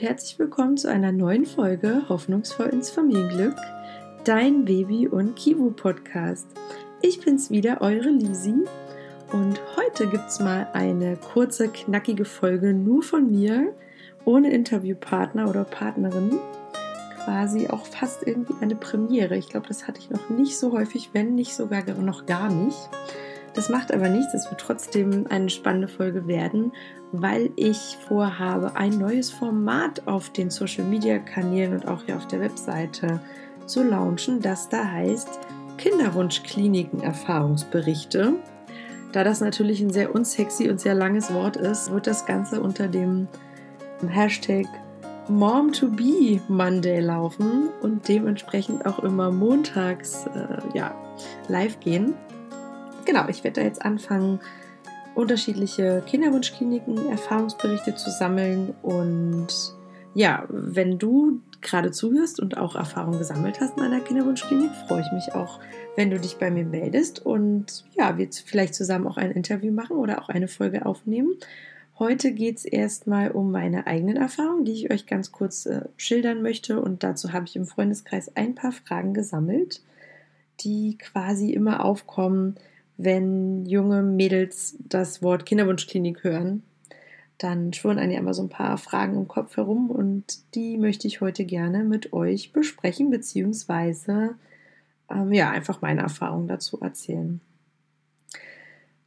herzlich willkommen zu einer neuen Folge Hoffnungsvoll ins Familienglück, dein Baby- und Kivu-Podcast. Ich bin's wieder, eure Lisi, und heute gibt's mal eine kurze, knackige Folge nur von mir, ohne Interviewpartner oder Partnerin. Quasi auch fast irgendwie eine Premiere. Ich glaube, das hatte ich noch nicht so häufig, wenn nicht sogar noch gar nicht. Das macht aber nichts, es wird trotzdem eine spannende Folge werden, weil ich vorhabe, ein neues Format auf den Social Media Kanälen und auch hier auf der Webseite zu launchen, das da heißt Kinderwunschkliniken Erfahrungsberichte. Da das natürlich ein sehr unsexy und sehr langes Wort ist, wird das Ganze unter dem Hashtag Mom to Be Monday laufen und dementsprechend auch immer montags äh, ja, live gehen genau, ich werde da jetzt anfangen, unterschiedliche Kinderwunschkliniken, Erfahrungsberichte zu sammeln. Und ja, wenn du gerade zuhörst und auch Erfahrung gesammelt hast in einer Kinderwunschklinik, freue ich mich auch, wenn du dich bei mir meldest und ja, wir vielleicht zusammen auch ein Interview machen oder auch eine Folge aufnehmen. Heute geht es erstmal um meine eigenen Erfahrungen, die ich euch ganz kurz äh, schildern möchte. Und dazu habe ich im Freundeskreis ein paar Fragen gesammelt, die quasi immer aufkommen, wenn junge Mädels das Wort Kinderwunschklinik hören, dann schwören einem ja immer so ein paar Fragen im Kopf herum und die möchte ich heute gerne mit euch besprechen, beziehungsweise ähm, ja, einfach meine Erfahrungen dazu erzählen.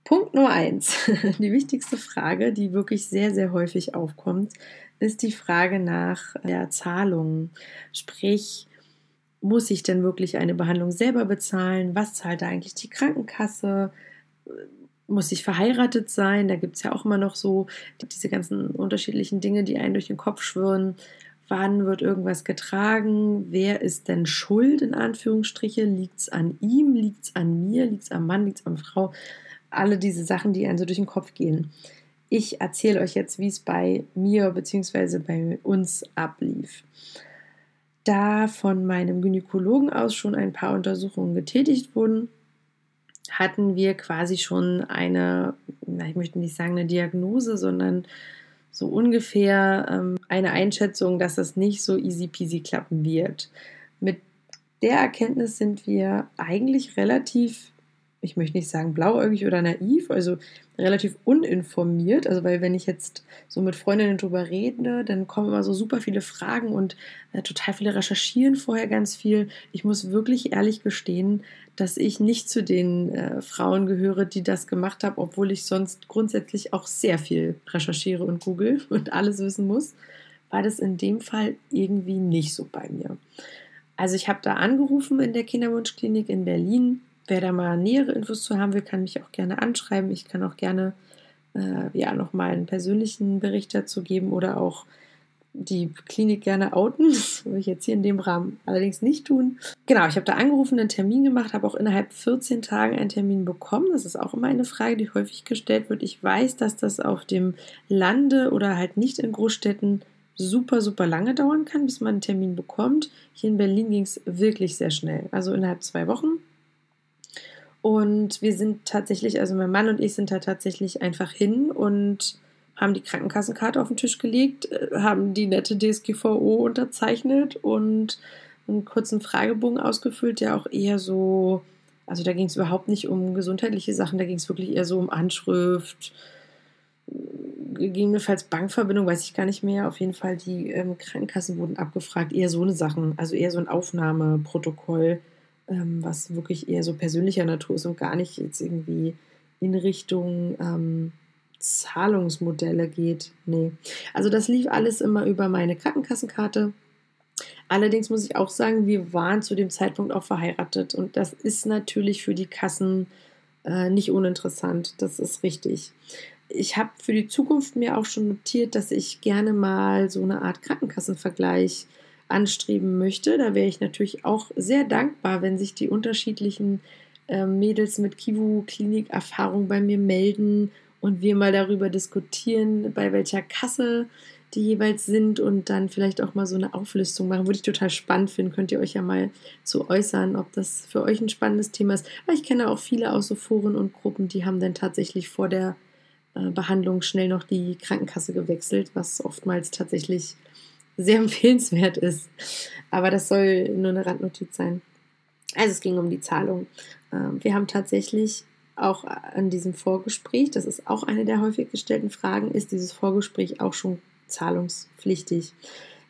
Punkt Nummer eins, die wichtigste Frage, die wirklich sehr, sehr häufig aufkommt, ist die Frage nach der Zahlung. Sprich, muss ich denn wirklich eine Behandlung selber bezahlen? Was zahlt da eigentlich die Krankenkasse? Muss ich verheiratet sein? Da gibt es ja auch immer noch so diese ganzen unterschiedlichen Dinge, die einen durch den Kopf schwirren. Wann wird irgendwas getragen? Wer ist denn schuld in Anführungsstriche? Liegt es an ihm? Liegt es an mir? Liegt es am Mann? Liegt es an Frau? Alle diese Sachen, die einen so durch den Kopf gehen. Ich erzähle euch jetzt, wie es bei mir bzw. bei uns ablief da von meinem Gynäkologen aus schon ein paar Untersuchungen getätigt wurden, hatten wir quasi schon eine, na, ich möchte nicht sagen eine Diagnose, sondern so ungefähr ähm, eine Einschätzung, dass das nicht so easy peasy klappen wird. Mit der Erkenntnis sind wir eigentlich relativ ich möchte nicht sagen blauäugig oder naiv, also relativ uninformiert. Also, weil wenn ich jetzt so mit Freundinnen drüber rede, dann kommen immer so super viele Fragen und äh, total viele recherchieren vorher ganz viel. Ich muss wirklich ehrlich gestehen, dass ich nicht zu den äh, Frauen gehöre, die das gemacht haben, obwohl ich sonst grundsätzlich auch sehr viel recherchiere und google und alles wissen muss, war das in dem Fall irgendwie nicht so bei mir. Also ich habe da angerufen in der Kinderwunschklinik in Berlin wer da mal nähere Infos zu haben will, kann mich auch gerne anschreiben. Ich kann auch gerne äh, ja, nochmal einen persönlichen Bericht dazu geben oder auch die Klinik gerne outen. Das will ich jetzt hier in dem Rahmen allerdings nicht tun. Genau, ich habe da angerufen, einen Termin gemacht, habe auch innerhalb 14 Tagen einen Termin bekommen. Das ist auch immer eine Frage, die häufig gestellt wird. Ich weiß, dass das auf dem Lande oder halt nicht in Großstädten super, super lange dauern kann, bis man einen Termin bekommt. Hier in Berlin ging es wirklich sehr schnell. Also innerhalb zwei Wochen und wir sind tatsächlich, also mein Mann und ich sind da tatsächlich einfach hin und haben die Krankenkassenkarte auf den Tisch gelegt, äh, haben die nette DSGVO unterzeichnet und einen kurzen Fragebogen ausgefüllt, der auch eher so, also da ging es überhaupt nicht um gesundheitliche Sachen, da ging es wirklich eher so um Anschrift, gegebenenfalls Bankverbindung, weiß ich gar nicht mehr. Auf jeden Fall, die ähm, Krankenkassen wurden abgefragt, eher so eine Sachen, also eher so ein Aufnahmeprotokoll ähm, was wirklich eher so persönlicher Natur ist und gar nicht jetzt irgendwie in Richtung ähm, Zahlungsmodelle geht. Nee. Also das lief alles immer über meine Krankenkassenkarte. Allerdings muss ich auch sagen, wir waren zu dem Zeitpunkt auch verheiratet und das ist natürlich für die Kassen äh, nicht uninteressant. Das ist richtig. Ich habe für die Zukunft mir auch schon notiert, dass ich gerne mal so eine Art Krankenkassenvergleich äh, anstreben möchte. Da wäre ich natürlich auch sehr dankbar, wenn sich die unterschiedlichen äh, Mädels mit Kivu-Klinik-Erfahrung bei mir melden und wir mal darüber diskutieren, bei welcher Kasse die jeweils sind und dann vielleicht auch mal so eine Auflistung machen. Würde ich total spannend finden. Könnt ihr euch ja mal so äußern, ob das für euch ein spannendes Thema ist. Weil ich kenne auch viele aus so Foren und Gruppen, die haben dann tatsächlich vor der äh, Behandlung schnell noch die Krankenkasse gewechselt, was oftmals tatsächlich sehr empfehlenswert ist. Aber das soll nur eine Randnotiz sein. Also es ging um die Zahlung. Ähm, wir haben tatsächlich auch an diesem Vorgespräch, das ist auch eine der häufig gestellten Fragen, ist dieses Vorgespräch auch schon zahlungspflichtig.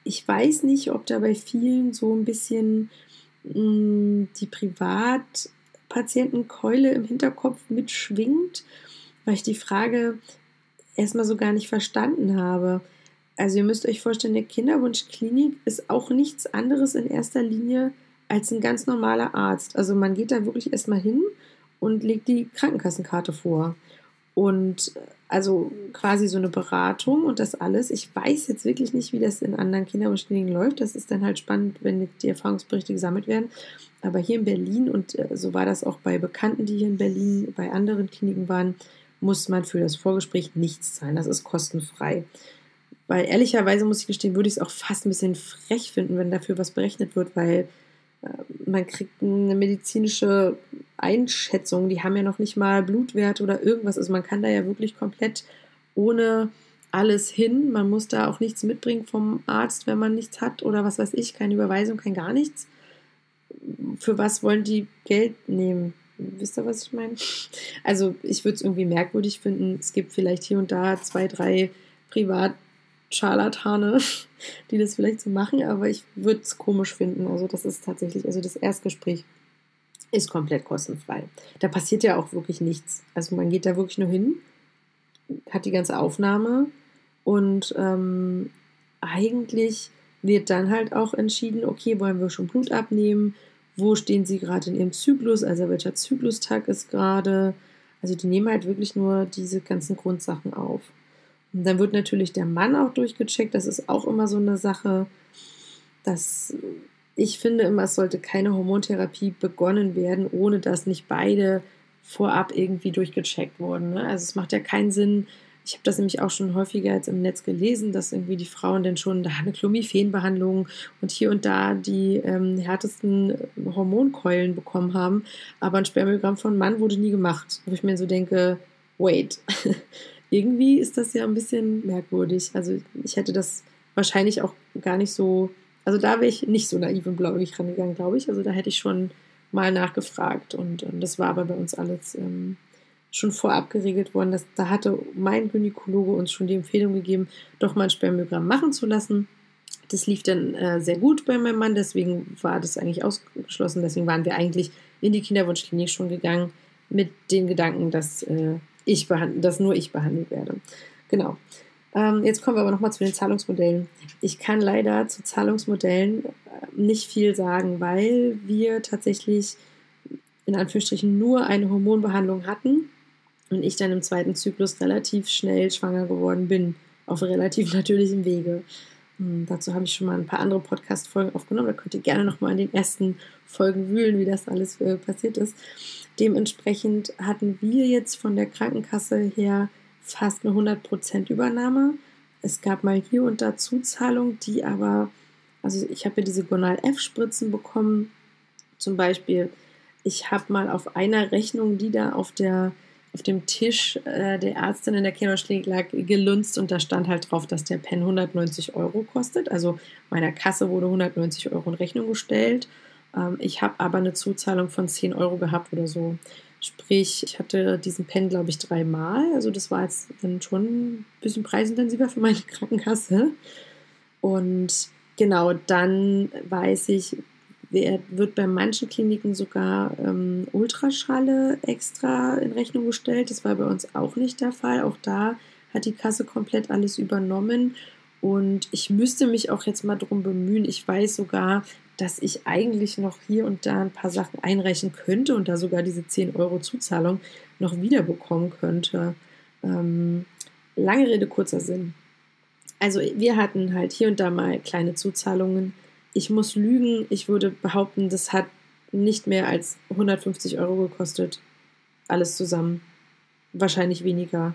Ich weiß nicht, ob da bei vielen so ein bisschen mm, die Privatpatientenkeule im Hinterkopf mitschwingt, weil ich die Frage erstmal so gar nicht verstanden habe. Also ihr müsst euch vorstellen, eine Kinderwunschklinik ist auch nichts anderes in erster Linie als ein ganz normaler Arzt. Also man geht da wirklich erstmal hin und legt die Krankenkassenkarte vor. Und also quasi so eine Beratung und das alles. Ich weiß jetzt wirklich nicht, wie das in anderen Kinderwunschkliniken läuft. Das ist dann halt spannend, wenn die Erfahrungsberichte gesammelt werden. Aber hier in Berlin, und äh, so war das auch bei Bekannten, die hier in Berlin bei anderen Kliniken waren, muss man für das Vorgespräch nichts zahlen. Das ist kostenfrei. Weil ehrlicherweise muss ich gestehen, würde ich es auch fast ein bisschen frech finden, wenn dafür was berechnet wird, weil äh, man kriegt eine medizinische Einschätzung. Die haben ja noch nicht mal Blutwerte oder irgendwas. Also man kann da ja wirklich komplett ohne alles hin. Man muss da auch nichts mitbringen vom Arzt, wenn man nichts hat oder was weiß ich, keine Überweisung, kein gar nichts. Für was wollen die Geld nehmen? Wisst ihr, was ich meine? Also ich würde es irgendwie merkwürdig finden. Es gibt vielleicht hier und da zwei, drei Privat- Scharlatane, die das vielleicht so machen, aber ich würde es komisch finden. Also das ist tatsächlich, also das Erstgespräch ist komplett kostenfrei. Da passiert ja auch wirklich nichts. Also man geht da wirklich nur hin, hat die ganze Aufnahme und ähm, eigentlich wird dann halt auch entschieden, okay, wollen wir schon Blut abnehmen? Wo stehen sie gerade in ihrem Zyklus? Also welcher Zyklustag ist gerade? Also die nehmen halt wirklich nur diese ganzen Grundsachen auf. Und dann wird natürlich der Mann auch durchgecheckt. Das ist auch immer so eine Sache, dass ich finde immer, es sollte keine Hormontherapie begonnen werden, ohne dass nicht beide vorab irgendwie durchgecheckt wurden. Ne? Also es macht ja keinen Sinn. Ich habe das nämlich auch schon häufiger jetzt im Netz gelesen, dass irgendwie die Frauen dann schon da eine Clomiphenbehandlung und hier und da die ähm, härtesten Hormonkeulen bekommen haben, aber ein Spermiogramm von Mann wurde nie gemacht. Wo ich mir so denke, wait, irgendwie ist das ja ein bisschen merkwürdig. Also ich hätte das wahrscheinlich auch gar nicht so, also da wäre ich nicht so naiv und blauig rangegangen, glaube ich. Also da hätte ich schon mal nachgefragt und, und das war aber bei uns alles ähm, schon vorab geregelt worden. Dass, da hatte mein Gynäkologe uns schon die Empfehlung gegeben, doch mal ein Spermiogramm machen zu lassen. Das lief dann äh, sehr gut bei meinem Mann, deswegen war das eigentlich ausgeschlossen. Deswegen waren wir eigentlich in die Kinderwunschklinik schon gegangen mit den Gedanken, dass äh, ich behandelt, dass nur ich behandelt werde. Genau. Ähm, jetzt kommen wir aber nochmal zu den Zahlungsmodellen. Ich kann leider zu Zahlungsmodellen äh, nicht viel sagen, weil wir tatsächlich in Anführungsstrichen nur eine Hormonbehandlung hatten und ich dann im zweiten Zyklus relativ schnell schwanger geworden bin, auf relativ natürlichem Wege. Hm, dazu habe ich schon mal ein paar andere Podcast-Folgen aufgenommen. Da könnt ihr gerne nochmal in den ersten Folgen wühlen, wie das alles äh, passiert ist. Dementsprechend hatten wir jetzt von der Krankenkasse her fast eine 100% Übernahme. Es gab mal hier und da Zuzahlungen, die aber, also ich habe ja diese Gonal-F-Spritzen bekommen. Zum Beispiel, ich habe mal auf einer Rechnung, die da auf der auf dem Tisch äh, der Ärztin in der Kinderklinik lag, gelunzt und da stand halt drauf, dass der Pen 190 Euro kostet. Also meiner Kasse wurde 190 Euro in Rechnung gestellt ähm, ich habe aber eine Zuzahlung von 10 Euro gehabt oder so. Sprich, ich hatte diesen Pen, glaube ich, dreimal. Also das war jetzt dann schon ein bisschen preisintensiver für meine Krankenkasse. Und genau, dann weiß ich, wird bei manchen Kliniken sogar ähm, Ultraschalle extra in Rechnung gestellt. Das war bei uns auch nicht der Fall. Auch da hat die Kasse komplett alles übernommen. Und ich müsste mich auch jetzt mal darum bemühen. Ich weiß sogar, dass ich eigentlich noch hier und da ein paar Sachen einreichen könnte und da sogar diese 10 Euro Zuzahlung noch wiederbekommen könnte. Ähm, lange Rede, kurzer Sinn. Also wir hatten halt hier und da mal kleine Zuzahlungen. Ich muss lügen, ich würde behaupten, das hat nicht mehr als 150 Euro gekostet. Alles zusammen. Wahrscheinlich weniger.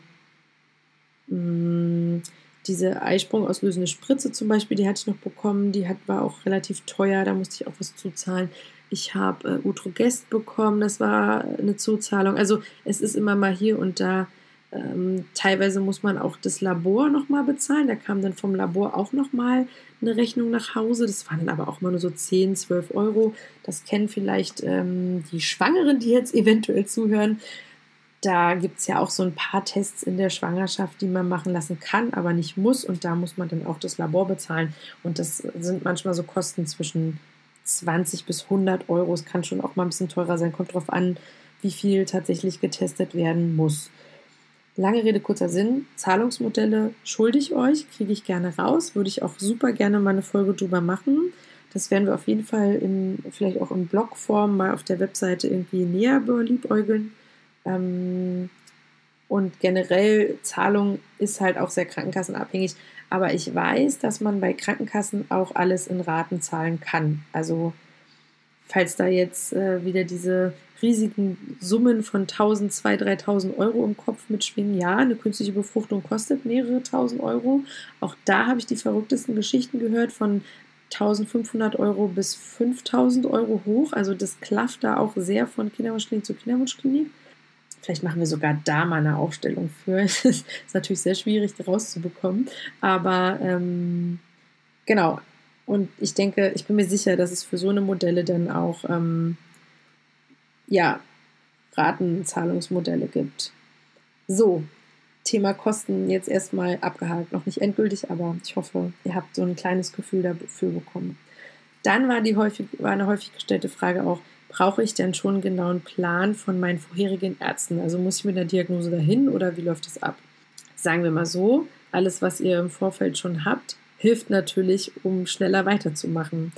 Hm, diese Eisprung auslösende Spritze zum Beispiel, die hatte ich noch bekommen, die hat, war auch relativ teuer, da musste ich auch was zuzahlen. Ich habe äh, Utrogest bekommen, das war eine Zuzahlung. Also es ist immer mal hier und da Ähm, teilweise muss man auch das Labor nochmal bezahlen. Da kam dann vom Labor auch nochmal eine Rechnung nach Hause. Das waren dann aber auch mal nur so 10, 12 Euro. Das kennen vielleicht ähm, die Schwangeren, die jetzt eventuell zuhören. Da gibt es ja auch so ein paar Tests in der Schwangerschaft, die man machen lassen kann, aber nicht muss. Und da muss man dann auch das Labor bezahlen. Und das sind manchmal so Kosten zwischen 20 bis 100 Euro. Es kann schon auch mal ein bisschen teurer sein. Kommt drauf an, wie viel tatsächlich getestet werden muss. Lange Rede, kurzer Sinn. Zahlungsmodelle schulde ich euch, kriege ich gerne raus. Würde ich auch super gerne mal eine Folge drüber machen. Das werden wir auf jeden Fall in, vielleicht auch in Blogform mal auf der Webseite irgendwie näher liebäugeln. Ähm, und generell Zahlung ist halt auch sehr krankenkassenabhängig. Aber ich weiß, dass man bei Krankenkassen auch alles in Raten zahlen kann. Also falls da jetzt äh, wieder diese riesigen Summen von 1000, 2000, 3000 Euro im Kopf mitschwingen. Ja, eine künstliche Befruchtung kostet mehrere tausend Euro. Auch da habe ich die verrücktesten Geschichten gehört von 1500 Euro bis 5000 Euro hoch. Also das klafft da auch sehr von Kinderwunschklinik zu Kinderwunschklinik. Vielleicht machen wir sogar da mal eine Aufstellung für. Es ist natürlich sehr schwierig rauszubekommen. Aber ähm, genau. Und ich denke, ich bin mir sicher, dass es für so eine Modelle dann auch ähm, ja, Ratenzahlungsmodelle gibt. So, Thema Kosten jetzt erstmal abgehakt. Noch nicht endgültig, aber ich hoffe, ihr habt so ein kleines Gefühl dafür bekommen. Dann war, die häufig, war eine häufig gestellte Frage auch, brauche ich denn schon genau einen Plan von meinen vorherigen Ärzten? Also muss ich mit der Diagnose dahin oder wie läuft das ab? Sagen wir mal so, alles, was ihr im Vorfeld schon habt, hilft natürlich, um schneller weiterzumachen.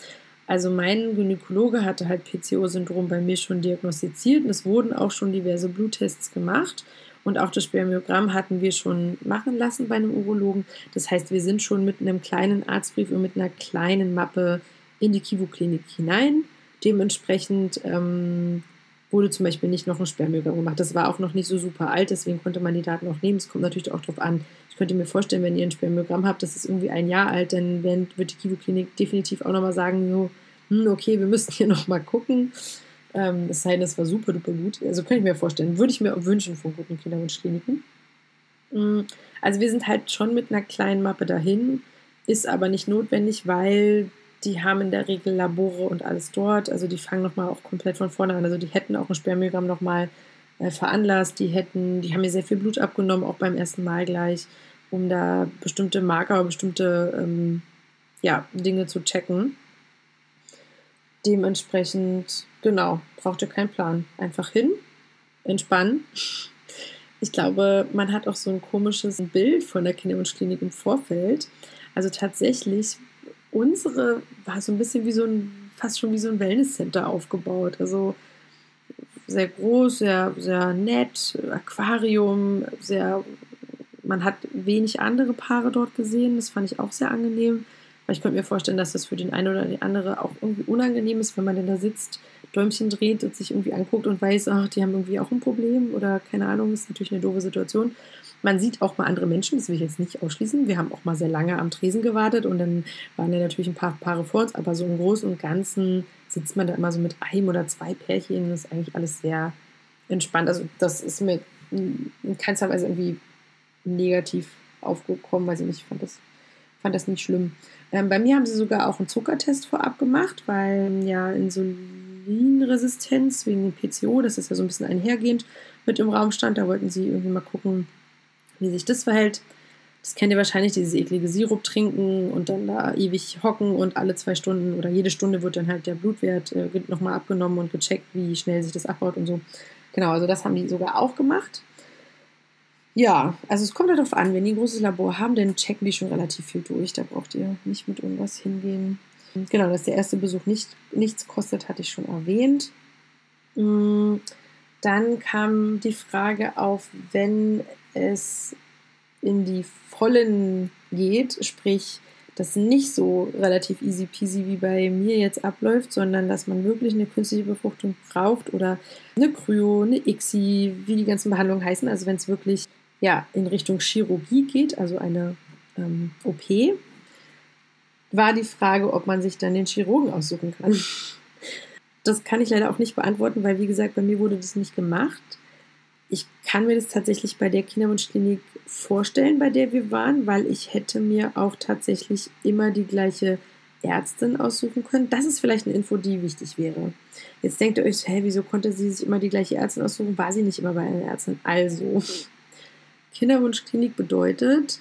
Also mein Gynäkologe hatte halt PCO-Syndrom bei mir schon diagnostiziert und es wurden auch schon diverse Bluttests gemacht. Und auch das Spermiogramm hatten wir schon machen lassen bei einem Urologen. Das heißt, wir sind schon mit einem kleinen Arztbrief und mit einer kleinen Mappe in die Kivu-Klinik hinein. Dementsprechend ähm, wurde zum Beispiel nicht noch ein Spermiogramm gemacht. Das war auch noch nicht so super alt, deswegen konnte man die Daten auch nehmen. Es kommt natürlich auch darauf an. Ich könnte mir vorstellen, wenn ihr ein Spermiogramm habt, das ist irgendwie ein Jahr alt, dann wird die Kivu-Klinik definitiv auch nochmal sagen, so, hm, okay, wir müssen hier nochmal gucken. Ähm, es sei denn, es war super duper gut. Also kann ich mir vorstellen. Würde ich mir auch wünschen von guten Kinderwunschkliniken. Hm, also wir sind halt schon mit einer kleinen Mappe dahin, ist aber nicht notwendig, weil die haben in der Regel Labore und alles dort. Also die fangen nochmal auch komplett von vorne an. Also die hätten auch ein Spermiogramm nochmal äh, veranlasst. Die hätten, die haben mir sehr viel Blut abgenommen, auch beim ersten Mal gleich, um da bestimmte Marker bestimmte ähm, ja, Dinge zu checken. Dementsprechend, genau, braucht ihr keinen Plan. Einfach hin, entspannen. Ich glaube, man hat auch so ein komisches Bild von der Kinderwunschklinik im Vorfeld. Also tatsächlich, unsere war so ein bisschen wie so ein, fast schon wie so ein Wellnesscenter aufgebaut. Also sehr groß, sehr, sehr nett, Aquarium, sehr, man hat wenig andere Paare dort gesehen. Das fand ich auch sehr angenehm. Weil ich könnte mir vorstellen, dass das für den einen oder die andere auch irgendwie unangenehm ist, wenn man denn da sitzt, Däumchen dreht und sich irgendwie anguckt und weiß, ach, die haben irgendwie auch ein Problem oder keine Ahnung, ist natürlich eine doofe Situation. Man sieht auch mal andere Menschen, das will ich jetzt nicht ausschließen. Wir haben auch mal sehr lange am Tresen gewartet und dann waren ja natürlich ein paar Paare vor uns, aber so im Großen und Ganzen sitzt man da immer so mit einem oder zwei Pärchen. Das ist eigentlich alles sehr entspannt. Also das ist mir in keinster Weise irgendwie negativ aufgekommen, weiß ich nicht, ich fand das, fand das nicht schlimm. Ähm, bei mir haben sie sogar auch einen Zuckertest vorab gemacht, weil ja Insulinresistenz wegen dem PCO, das ist ja so ein bisschen einhergehend, mit im Raum stand. Da wollten sie irgendwie mal gucken, wie sich das verhält. Das kennt ihr wahrscheinlich, dieses eklige Sirup trinken und dann da ewig hocken und alle zwei Stunden oder jede Stunde wird dann halt der Blutwert äh, nochmal abgenommen und gecheckt, wie schnell sich das abbaut und so. Genau, also das haben die sogar auch gemacht. Ja, also es kommt halt darauf an, wenn die ein großes Labor haben, dann checken die schon relativ viel durch. Da braucht ihr nicht mit irgendwas hingehen. Genau, dass der erste Besuch nicht, nichts kostet, hatte ich schon erwähnt. Mm, dann kam die Frage auf, wenn es in die Vollen geht, sprich, das nicht so relativ easy peasy wie bei mir jetzt abläuft, sondern dass man wirklich eine künstliche Befruchtung braucht oder eine Kryo, eine ICSI, wie die ganzen Behandlungen heißen. Also wenn es wirklich ja, in Richtung Chirurgie geht, also eine ähm, OP, war die Frage, ob man sich dann den Chirurgen aussuchen kann. Das kann ich leider auch nicht beantworten, weil wie gesagt, bei mir wurde das nicht gemacht. ich kann mir das tatsächlich bei der Kinderwunschklinik vorstellen, bei der wir waren, weil ich hätte mir auch tatsächlich immer die gleiche Ärztin aussuchen können. Das ist vielleicht eine Info, die wichtig wäre. Jetzt denkt ihr euch, hä, wieso konnte sie sich immer die gleiche Ärztin aussuchen? War sie nicht immer bei einer Ärztin? Also, Kinderwunschklinik bedeutet,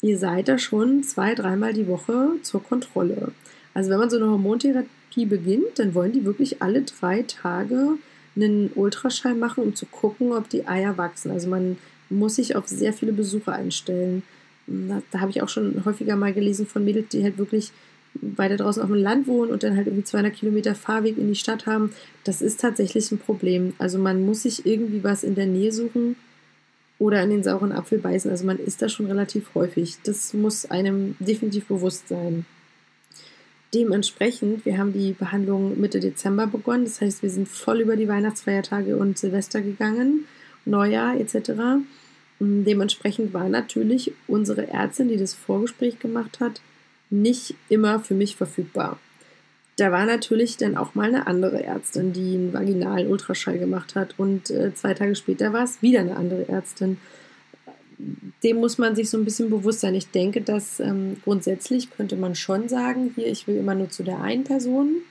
ihr seid da schon zwei, dreimal die Woche zur Kontrolle. Also wenn man so eine Hormontherapie beginnt, dann wollen die wirklich alle drei Tage einen Ultraschall machen, um zu gucken, ob die Eier wachsen. Also man muss sich auf sehr viele Besucher einstellen. Da, da habe ich auch schon häufiger mal gelesen von Mädels, die halt wirklich weiter draußen auf dem Land wohnen und dann halt irgendwie 200 Kilometer Fahrweg in die Stadt haben. Das ist tatsächlich ein Problem. Also man muss sich irgendwie was in der Nähe suchen oder an den sauren Apfel beißen. Also man ist da schon relativ häufig. Das muss einem definitiv bewusst sein. Dementsprechend, wir haben die Behandlung Mitte Dezember begonnen. Das heißt, wir sind voll über die Weihnachtsfeiertage und Silvester gegangen, Neujahr etc. Dementsprechend war natürlich unsere Ärztin, die das Vorgespräch gemacht hat, nicht immer für mich verfügbar. Da war natürlich dann auch mal eine andere Ärztin, die einen vaginalen Ultraschall gemacht hat und äh, zwei Tage später war es wieder eine andere Ärztin dem muss man sich so ein bisschen bewusst sein. Ich denke, dass ähm, grundsätzlich könnte man schon sagen, hier, ich will immer nur zu der einen Person,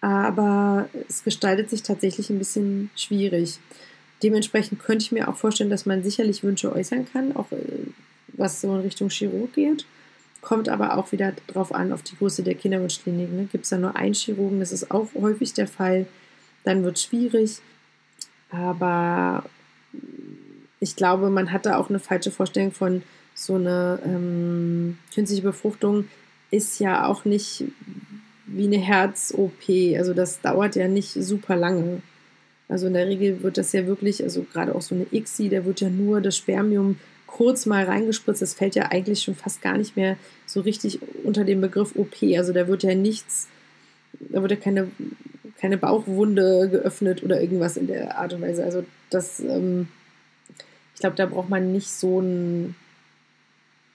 aber es gestaltet sich tatsächlich ein bisschen schwierig. Dementsprechend könnte ich mir auch vorstellen, dass man sicherlich Wünsche äußern kann, auch äh, was so in Richtung Chirurg geht. Kommt aber auch wieder darauf an, auf die Größe der Kinderwunschklinik. Ne? Gibt es da nur einen Chirurgen, das ist auch häufig der Fall, dann wird es schwierig. Aber ich glaube, man hat da auch eine falsche Vorstellung von so eine ähm, künstliche Befruchtung ist ja auch nicht wie eine Herz-OP. Also das dauert ja nicht super lange. Also in der Regel wird das ja wirklich, also gerade auch so eine ICSI, da wird ja nur das Spermium kurz mal reingespritzt. Das fällt ja eigentlich schon fast gar nicht mehr so richtig unter den Begriff OP. Also da wird ja nichts, da wird ja keine, keine Bauchwunde geöffnet oder irgendwas in der Art und Weise. Also das ähm, ich glaube, da braucht man nicht so ein,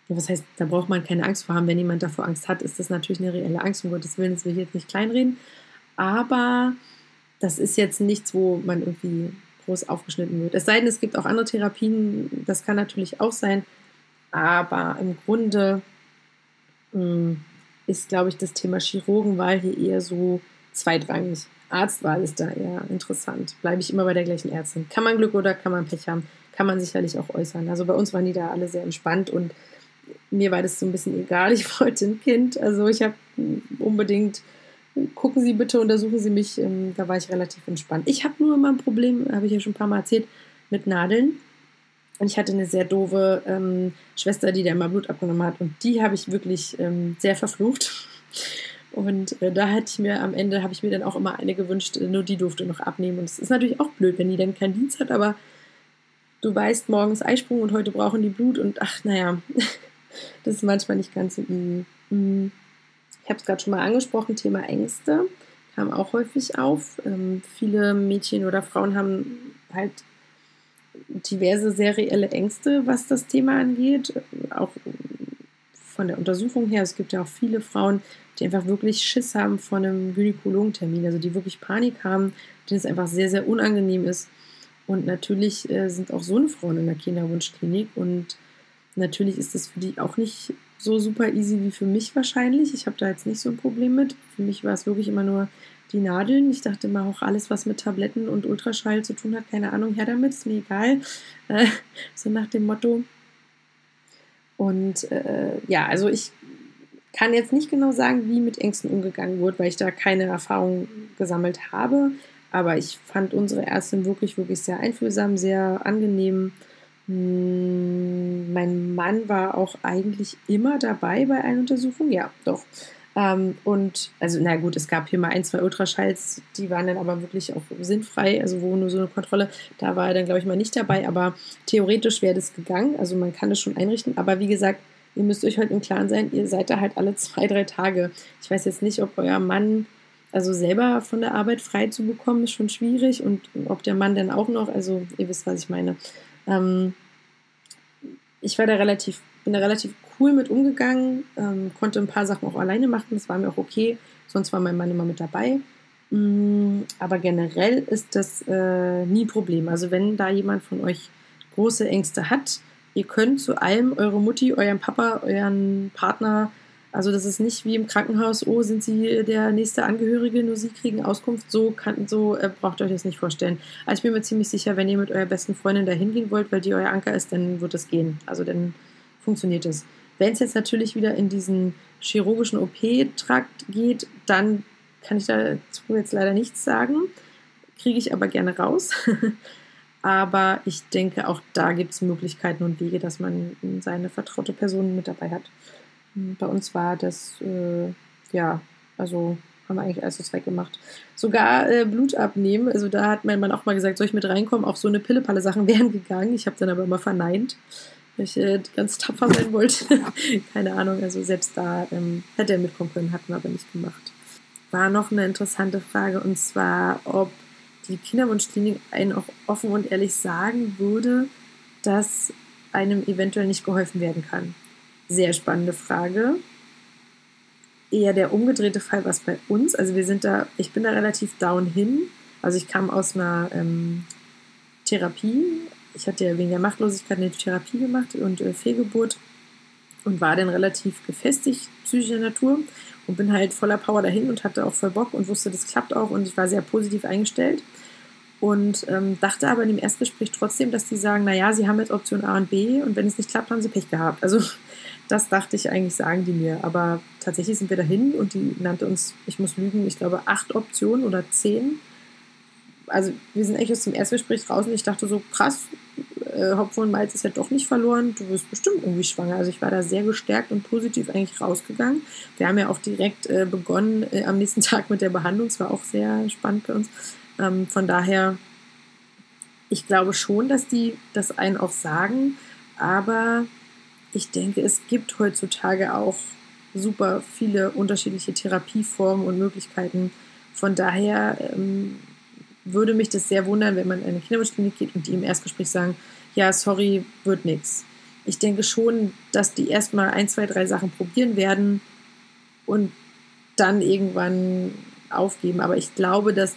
was heißt, da braucht man keine Angst vor haben. Wenn jemand davor Angst hat, ist das natürlich eine reelle Angst. Um Gottes Willen, das will ich jetzt nicht kleinreden. Aber das ist jetzt nichts, wo man irgendwie groß aufgeschnitten wird. Es sei denn, es gibt auch andere Therapien, das kann natürlich auch sein. Aber im Grunde mh, hm, ist, glaube ich, das Thema Chirurgenwahl hier eher so zweitrangig. Arztwahl ist da eher interessant. Bleibe ich immer bei der gleichen Ärztin. Kann man Glück oder kann man Pech haben? kann man sicherlich auch äußern. Also bei uns waren die da alle sehr entspannt und mir war das so ein bisschen egal. Ich wollte ein Kind. Also ich habe unbedingt, gucken Sie bitte, untersuchen Sie mich. Ähm, da war ich relativ entspannt. Ich habe nur immer ein Problem, habe ich ja schon ein paar Mal erzählt, mit Nadeln. Und ich hatte eine sehr doofe ähm, Schwester, die da immer Blut abgenommen hat. Und die habe ich wirklich ähm, sehr verflucht. Und äh, da hatte ich mir am Ende, habe ich mir dann auch immer eine gewünscht, nur die durfte noch abnehmen. Und es ist natürlich auch blöd, wenn die dann keinen Dienst hat, aber du weißt, morgen ist Eisprung und heute brauchen die Blut und ach, naja, das ist manchmal nicht ganz so easy. Mhm. Ich habe es gerade schon mal angesprochen, Thema Ängste kam auch häufig auf. Ähm, viele Mädchen oder Frauen haben halt diverse sehr reelle Ängste, was das Thema angeht. Auch von der Untersuchung her, es gibt ja auch viele Frauen, die einfach wirklich Schiss haben von einem Gynäkologentermin, also die wirklich Panik haben, denen es einfach sehr, sehr unangenehm ist, und natürlich äh, sind auch so eine Frauen in der Kinderwunschklinik und natürlich ist das für die auch nicht so super easy wie für mich wahrscheinlich. Ich habe da jetzt nicht so ein Problem mit. Für mich war es wirklich immer nur die Nadeln. Ich dachte immer auch alles, was mit Tabletten und Ultraschall zu tun hat, keine Ahnung, her damit, ist mir egal. Äh, so nach dem Motto. Und äh, ja, also ich kann jetzt nicht genau sagen, wie mit Ängsten umgegangen wurde, weil ich da keine Erfahrung gesammelt habe. Aber ich fand unsere Ärztin wirklich, wirklich sehr einfühlsam, sehr angenehm. Hm, mein Mann war auch eigentlich immer dabei bei einer Untersuchung. Ja, doch. Ähm, und, also, na gut, es gab hier mal ein, zwei Ultraschalls, die waren dann aber wirklich auch sinnfrei, also wo nur so eine Kontrolle, da war er dann, glaube ich, mal nicht dabei, aber theoretisch wäre das gegangen, also man kann das schon einrichten, aber wie gesagt, ihr müsst euch halt im Klaren sein, ihr seid da halt alle zwei, drei Tage. Ich weiß jetzt nicht, ob euer Mann also selber von der Arbeit frei zu bekommen, ist schon schwierig. Und ob der Mann dann auch noch, also ihr wisst, was ich meine. Ähm, ich war da relativ, bin da relativ cool mit umgegangen, ähm, konnte ein paar Sachen auch alleine machen, das war mir auch okay. Sonst war mein Mann immer mit dabei. Mm, aber generell ist das äh, nie Problem. Also wenn da jemand von euch große Ängste hat, ihr könnt zu allem eure Mutti, euren Papa, euren Partner, also das ist nicht wie im Krankenhaus, oh, sind sie der nächste Angehörige, nur sie kriegen Auskunft. So, kann, so äh, braucht ihr euch das nicht vorstellen. Also ich bin mir ziemlich sicher, wenn ihr mit eurer besten Freundin da hingehen wollt, weil die euer Anker ist, dann wird das gehen. Also dann funktioniert es. Wenn es jetzt natürlich wieder in diesen chirurgischen OP-Trakt geht, dann kann ich dazu jetzt leider nichts sagen. Kriege ich aber gerne raus. aber ich denke, auch da gibt es Möglichkeiten und Wege, dass man seine vertraute Person mit dabei hat. Bei uns war das, äh, ja, also haben wir eigentlich alles so Zweck gemacht. Sogar äh, Blut abnehmen, also da hat mein Mann auch mal gesagt, soll ich mit reinkommen? Auch so eine Pillepalle-Sachen wären gegangen. Ich habe dann aber immer verneint, weil ich äh, ganz tapfer sein wollte. Keine Ahnung, also selbst da ähm, hätte er mitkommen können, hatten wir aber nicht gemacht war noch eine interessante Frage und zwar, ob die Kinderwunschklinik einen auch offen und ehrlich sagen würde, dass einem eventuell nicht geholfen werden kann. Sehr spannende Frage. Eher der umgedrehte Fall war es bei uns. Also wir sind da, ich bin da relativ down hin. Also ich kam aus einer ähm, Therapie. Ich hatte ja wegen der Machtlosigkeit eine Therapie gemacht und äh, Fehlgeburt und war dann relativ gefestigt psychischer Natur und bin halt voller Power dahin und hatte auch voll Bock und wusste, das klappt auch und ich war sehr positiv eingestellt und ähm, dachte aber in dem Erstgespräch trotzdem, dass die sagen, naja, sie haben jetzt Option A und B und wenn es nicht klappt, haben sie Pech gehabt. Also das dachte ich eigentlich, sagen die mir. Aber tatsächlich sind wir dahin und die nannte uns, ich muss lügen, ich glaube acht Optionen oder zehn. Also wir sind echt aus dem Erstgespräch raus und ich dachte so, krass, äh, Hopfen Malz ist ja doch nicht verloren, du wirst bestimmt irgendwie schwanger. Also ich war da sehr gestärkt und positiv eigentlich rausgegangen. Wir haben ja auch direkt äh, begonnen äh, am nächsten Tag mit der Behandlung. Es war auch sehr spannend für uns. Ähm, von daher, ich glaube schon, dass die das einen auch sagen, aber ich denke, es gibt heutzutage auch super viele unterschiedliche Therapieformen und Möglichkeiten. Von daher ähm, würde mich das sehr wundern, wenn man in eine Kinderwunschklinik geht und die im Erstgespräch sagen, ja, sorry, wird nichts. Ich denke schon, dass die erstmal ein, zwei, drei Sachen probieren werden und dann irgendwann aufgeben. Aber ich glaube, dass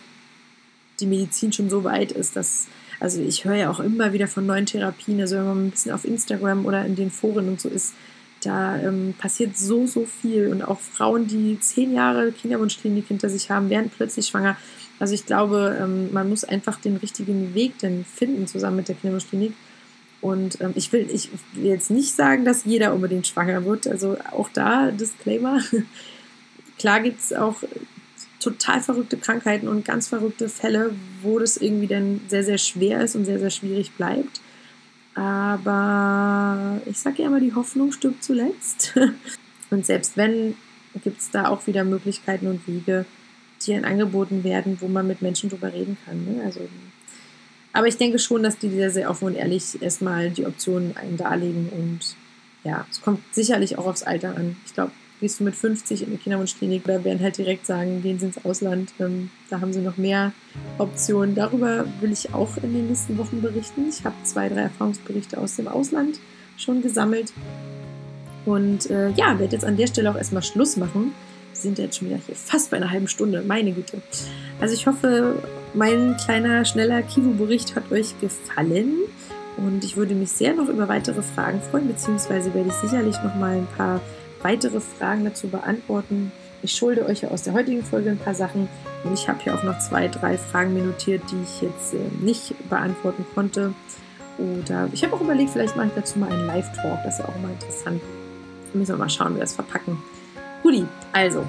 die Medizin schon so weit ist, dass, also ich höre ja auch immer wieder von neuen Therapien, also wenn man ein bisschen auf Instagram oder in den Foren und so ist, da ähm, passiert so, so viel. Und auch Frauen, die zehn Jahre Kinderwunschklinik hinter sich haben, werden plötzlich schwanger. Also ich glaube, ähm, man muss einfach den richtigen Weg dann finden, zusammen mit der Kinderwunschklinik. Und ähm, ich, will, ich will jetzt nicht sagen, dass jeder unbedingt schwanger wird. Also auch da Disclaimer. Klar gibt es auch total verrückte Krankheiten und ganz verrückte Fälle, wo das irgendwie dann sehr, sehr schwer ist und sehr, sehr schwierig bleibt. Aber ich sage ja immer, die Hoffnung stirbt zuletzt. Und selbst wenn, gibt es da auch wieder Möglichkeiten und Wege, die dann angeboten werden, wo man mit Menschen drüber reden kann. Ne? Also, aber ich denke schon, dass die sehr, sehr offen und ehrlich erstmal die Optionen einen darlegen. Und ja, es kommt sicherlich auch aufs Alter an. Ich glaube, gehst du mit 50 in die Kinderwunschklinik oder werden halt direkt sagen, gehen Sie ins Ausland. Ähm, da haben sie noch mehr Optionen. Darüber will ich auch in den nächsten Wochen berichten. Ich habe zwei, drei Erfahrungsberichte aus dem Ausland schon gesammelt. Und äh, ja, werde jetzt an der Stelle auch erstmal Schluss machen. Wir sind jetzt schon wieder hier fast bei einer halben Stunde, meine Güte. Also ich hoffe, mein kleiner, schneller Kivu-Bericht hat euch gefallen. Und ich würde mich sehr noch über weitere Fragen freuen, beziehungsweise werde ich sicherlich noch mal ein paar weitere Fragen dazu beantworten. Ich schulde euch ja aus der heutigen Folge ein paar Sachen und ich habe hier auch noch zwei, drei Fragen mir notiert, die ich jetzt äh, nicht beantworten konnte. Oder ich habe auch überlegt, vielleicht mache ich dazu mal einen Live-Talk, das ist ja auch mal interessant. Müssen wir mal schauen, wie wir das verpacken. Guti, also,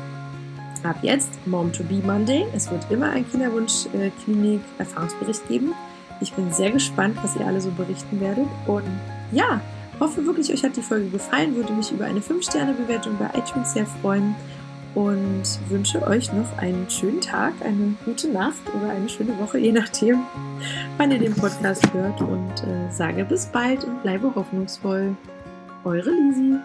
ab jetzt Mom to Be Monday. Es wird immer ein Kinderwunsch-Klinik-Erfahrungsbericht geben. Ich bin sehr gespannt, was ihr alle so berichten werdet. Und ja, Hoffe wirklich, euch hat die Folge gefallen. Würde mich über eine 5-Sterne-Bewertung bei iTunes sehr freuen. Und wünsche euch noch einen schönen Tag, eine gute Nacht oder eine schöne Woche, je nachdem, wann ihr den Podcast hört. Und äh, sage bis bald und bleibe hoffnungsvoll. Eure Lisi.